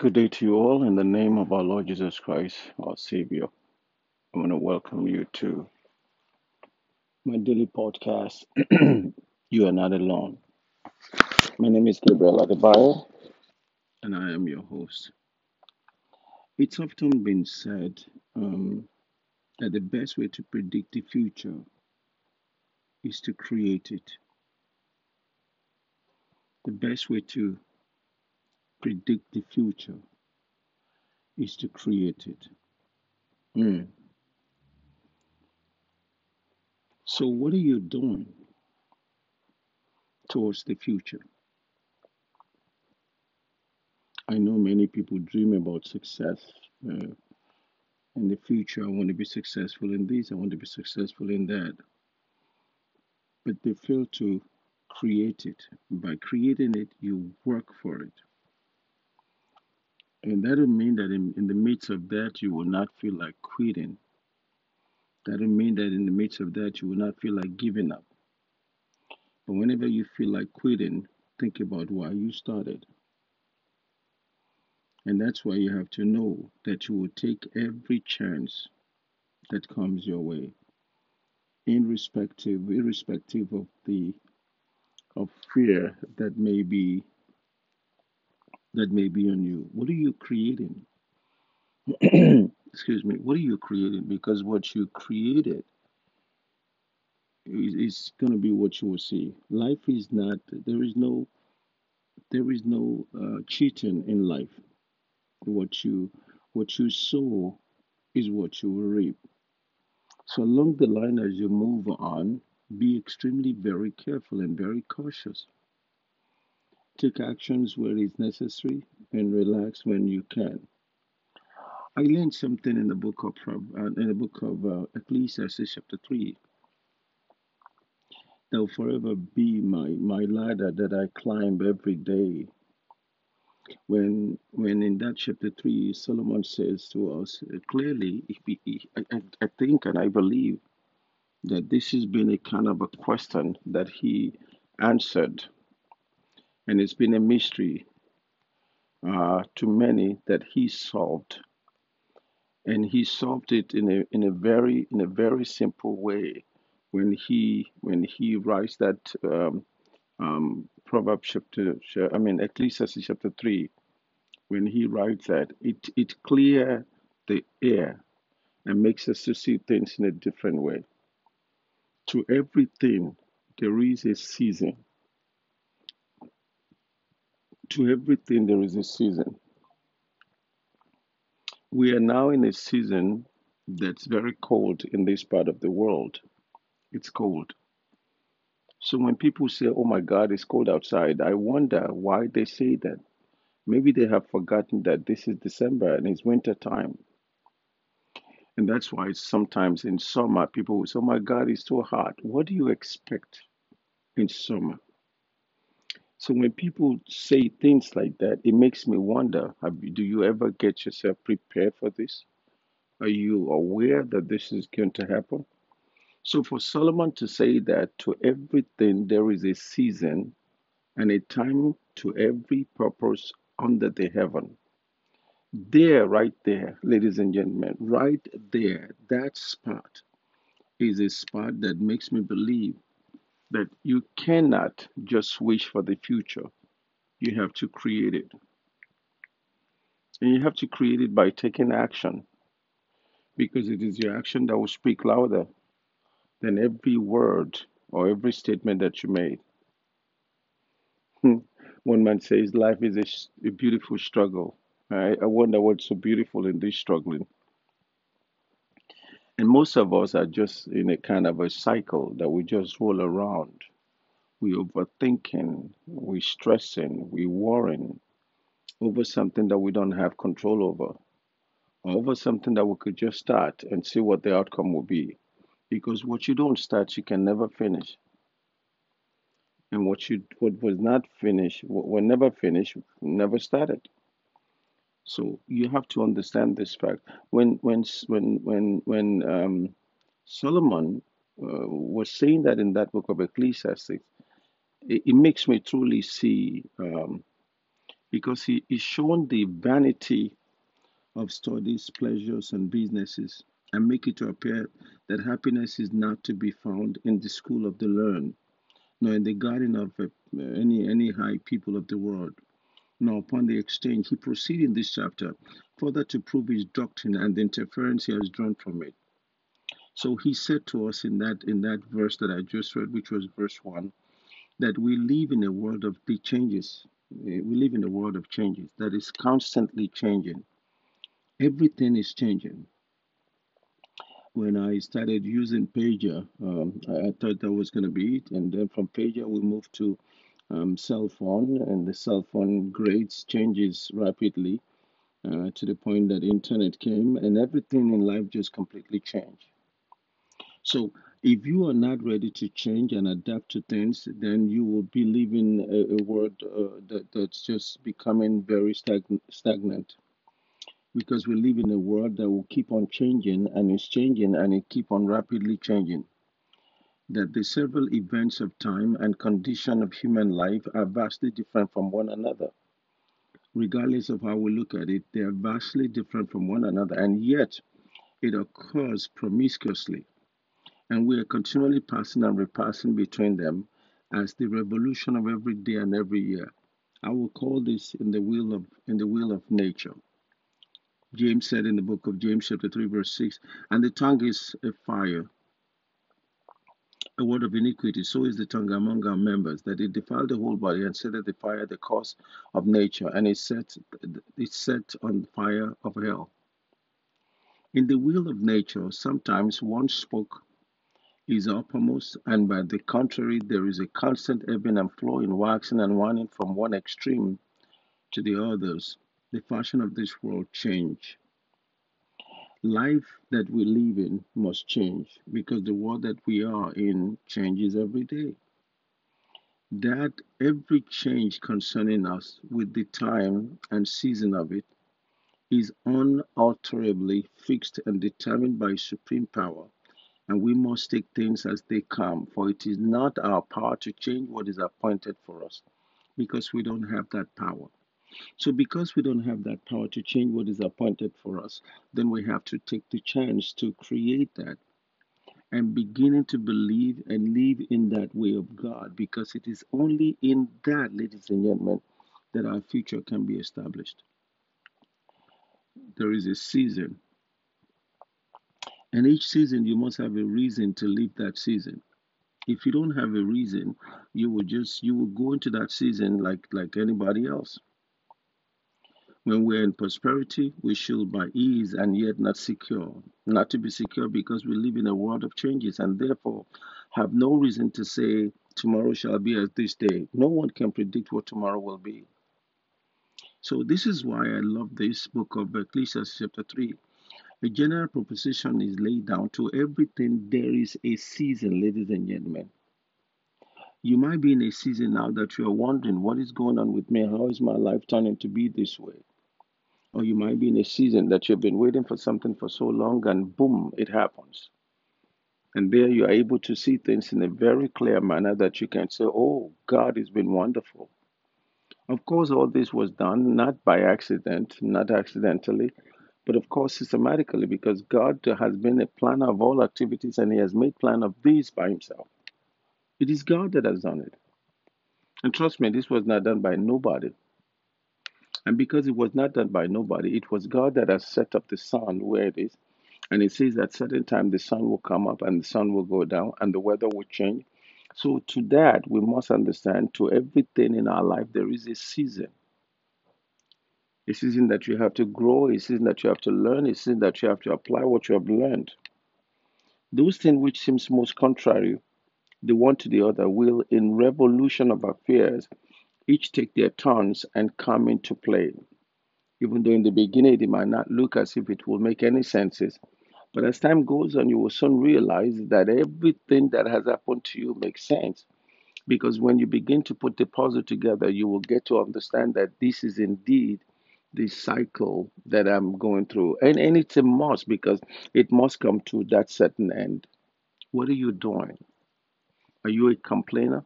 Good day to you all in the name of our Lord Jesus Christ, our Savior. I want to welcome you to my daily podcast. you are not alone. My name is Gabriel Adebayo, and I am your host. It's often been said um, that the best way to predict the future is to create it. The best way to predict the future is to create it. Mm. So, what are you doing towards the future? I know many people dream about success. Uh, in the future, I want to be successful in this, I want to be successful in that. But they fail to create it. By creating it, you work for it. And that will mean that in, in the midst of that, you will not feel like quitting. That will mean that in the midst of that, you will not feel like giving up. But whenever you feel like quitting, think about why you started. And that's why you have to know that you will take every chance that comes your way, irrespective, irrespective of the of fear that may be that may be on you. What are you creating? Excuse me. What are you creating? Because what you created is, is going to be what you will see. Life is not. There is no. There is no uh, cheating in life. What you what you sow is what you will reap. So along the line, as you move on, be extremely very careful and very cautious. Take actions where it's necessary and relax when you can. I learned something in the book of uh, in the book of uh, Ecclesiastes chapter three. That will forever be my my ladder that I climb every day when when in that chapter 3 solomon says to us uh, clearly I, I, I think and i believe that this has been a kind of a question that he answered and it's been a mystery uh, to many that he solved and he solved it in a in a very in a very simple way when he when he writes that um, um, Proverbs chapter, I mean Ecclesiastes chapter three, when he writes that, it it clear the air and makes us to see things in a different way. To everything there is a season. To everything there is a season. We are now in a season that's very cold in this part of the world. It's cold. So when people say, "Oh my God, it's cold outside," I wonder why they say that. Maybe they have forgotten that this is December and it's winter time. And that's why sometimes in summer people will say, Oh my God, it's too hot. What do you expect in summer? So when people say things like that, it makes me wonder have, do you ever get yourself prepared for this? Are you aware that this is going to happen? So for Solomon to say that to everything there is a season and a time to every purpose under the heaven. There, right there, ladies and gentlemen, right there, that spot is a spot that makes me believe that you cannot just wish for the future. You have to create it. And you have to create it by taking action because it is your action that will speak louder than every word or every statement that you made. Hmm. One man says life is a, a beautiful struggle. I, I wonder what's so beautiful in this struggling. And most of us are just in a kind of a cycle that we just roll around. We overthinking, we stressing, we worrying over something that we don't have control over, or over something that we could just start and see what the outcome will be. Because what you don't start, you can never finish and what you what was not finished, what were never finished, never started. So you have to understand this fact. When when when when when um, Solomon uh, was saying that in that book of Ecclesiastes, it, it makes me truly see um, because he is shown the vanity of studies, pleasures, and businesses, and make it to appear that happiness is not to be found in the school of the learned, nor in the garden of uh, any any high people of the world, nor upon the exchange. He proceeds in this chapter further to prove his doctrine and the interference he has drawn from it. So he said to us in that in that verse that I just read, which was verse one, that we live in a world of big changes. Eh, We live in a world of changes that is constantly changing. Everything is changing. When I started using Pager, um, I, I thought that was going to be it, and then from Pager we moved to um, cell phone, and the cell phone grades changes rapidly uh, to the point that internet came, and everything in life just completely changed. So if you are not ready to change and adapt to things, then you will be living a, a world uh, that, that's just becoming very stagn- stagnant. Because we live in a world that will keep on changing and it's changing and it keep on rapidly changing. That the several events of time and condition of human life are vastly different from one another. Regardless of how we look at it, they are vastly different from one another, and yet it occurs promiscuously and we are continually passing and repassing between them as the revolution of every day and every year. I will call this in the wheel of in the wheel of nature. James said in the book of James chapter 3 verse 6, and the tongue is a fire, a word of iniquity, so is the tongue among our members, that it defile the whole body and set the fire the cause of nature, and it set it set on fire of hell. In the wheel of nature, sometimes one spoke is uppermost, and by the contrary, there is a constant ebbing and flowing, waxing and waning from one extreme to the others. The fashion of this world change. Life that we live in must change because the world that we are in changes every day. That every change concerning us with the time and season of it is unalterably fixed and determined by supreme power and we must take things as they come, for it is not our power to change what is appointed for us, because we don't have that power. So, because we don't have that power to change what is appointed for us, then we have to take the chance to create that and beginning to believe and live in that way of God, because it is only in that, ladies and gentlemen, that our future can be established. There is a season, and each season you must have a reason to live that season. if you don't have a reason, you will just you will go into that season like like anybody else. When we're in prosperity, we should by ease and yet not secure. Not to be secure because we live in a world of changes and therefore have no reason to say tomorrow shall be as this day. No one can predict what tomorrow will be. So this is why I love this book of Ecclesiastes chapter 3. A general proposition is laid down to everything. There is a season, ladies and gentlemen. You might be in a season now that you are wondering what is going on with me. How is my life turning to be this way? Or you might be in a season that you've been waiting for something for so long and boom, it happens. And there you are able to see things in a very clear manner that you can say, Oh, God has been wonderful. Of course, all this was done not by accident, not accidentally, but of course systematically because God has been a planner of all activities and He has made plan of these by Himself. It is God that has done it. And trust me, this was not done by nobody. And because it was not done by nobody, it was God that has set up the sun where it is. And it says at certain time the sun will come up and the sun will go down and the weather will change. So to that we must understand to everything in our life there is a season. A season that you have to grow, a season that you have to learn, a season that you have to apply what you have learned. Those things which seems most contrary the one to the other will in revolution of affairs each take their turns and come into play. Even though in the beginning it might not look as if it will make any senses. But as time goes on, you will soon realize that everything that has happened to you makes sense. Because when you begin to put the puzzle together, you will get to understand that this is indeed the cycle that I'm going through. And, and it's a must because it must come to that certain end. What are you doing? Are you a complainer?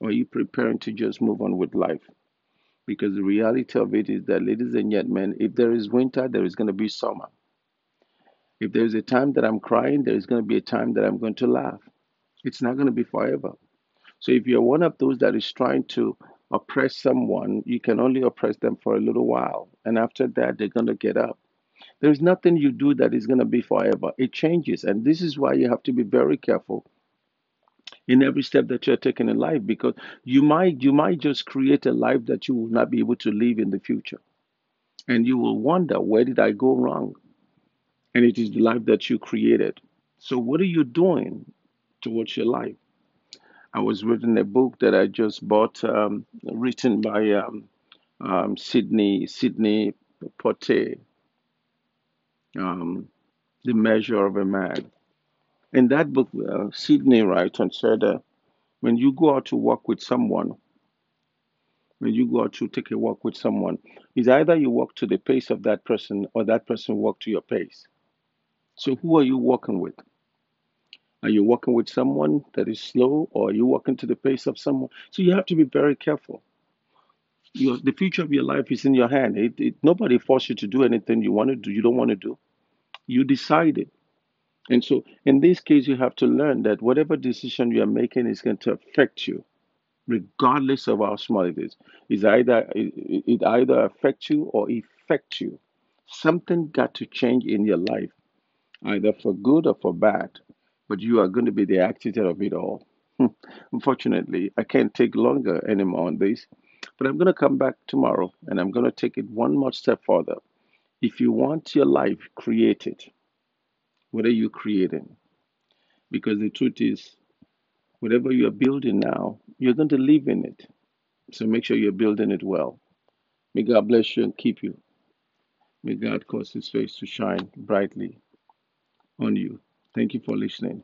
Or are you preparing to just move on with life? Because the reality of it is that, ladies and gentlemen, if there is winter, there is going to be summer. If there is a time that I'm crying, there is going to be a time that I'm going to laugh. It's not going to be forever. So if you're one of those that is trying to oppress someone, you can only oppress them for a little while. And after that, they're going to get up. There's nothing you do that is going to be forever. It changes. And this is why you have to be very careful in every step that you're taking in life because you might you might just create a life that you will not be able to live in the future. And you will wonder, where did I go wrong? And it is the life that you created. So what are you doing towards your life? I was reading a book that I just bought, um, written by um, um, Sidney Sidney Poitier, um, The Measure of a Man. In that book, uh, Sidney writes and said, uh, when you go out to walk with someone, when you go out to take a walk with someone, is either you walk to the pace of that person or that person walk to your pace. So who are you walking with? Are you walking with someone that is slow or are you walking to the pace of someone? So you have to be very careful. Your, the future of your life is in your hand. It, it, nobody forces you to do anything you want to do, you don't want to do. You decide it. And so in this case, you have to learn that whatever decision you are making is going to affect you, regardless of how small it is. It's either it, it either affects you or affect you. Something got to change in your life, either for good or for bad. But you are going to be the architect of it all. Unfortunately, I can't take longer anymore on this. But I'm going to come back tomorrow and I'm going to take it one more step further. If you want your life created, what are you creating? Because the truth is, whatever you are building now, you're going to live in it. So make sure you're building it well. May God bless you and keep you. May God cause his face to shine brightly on you. Thank you for listening.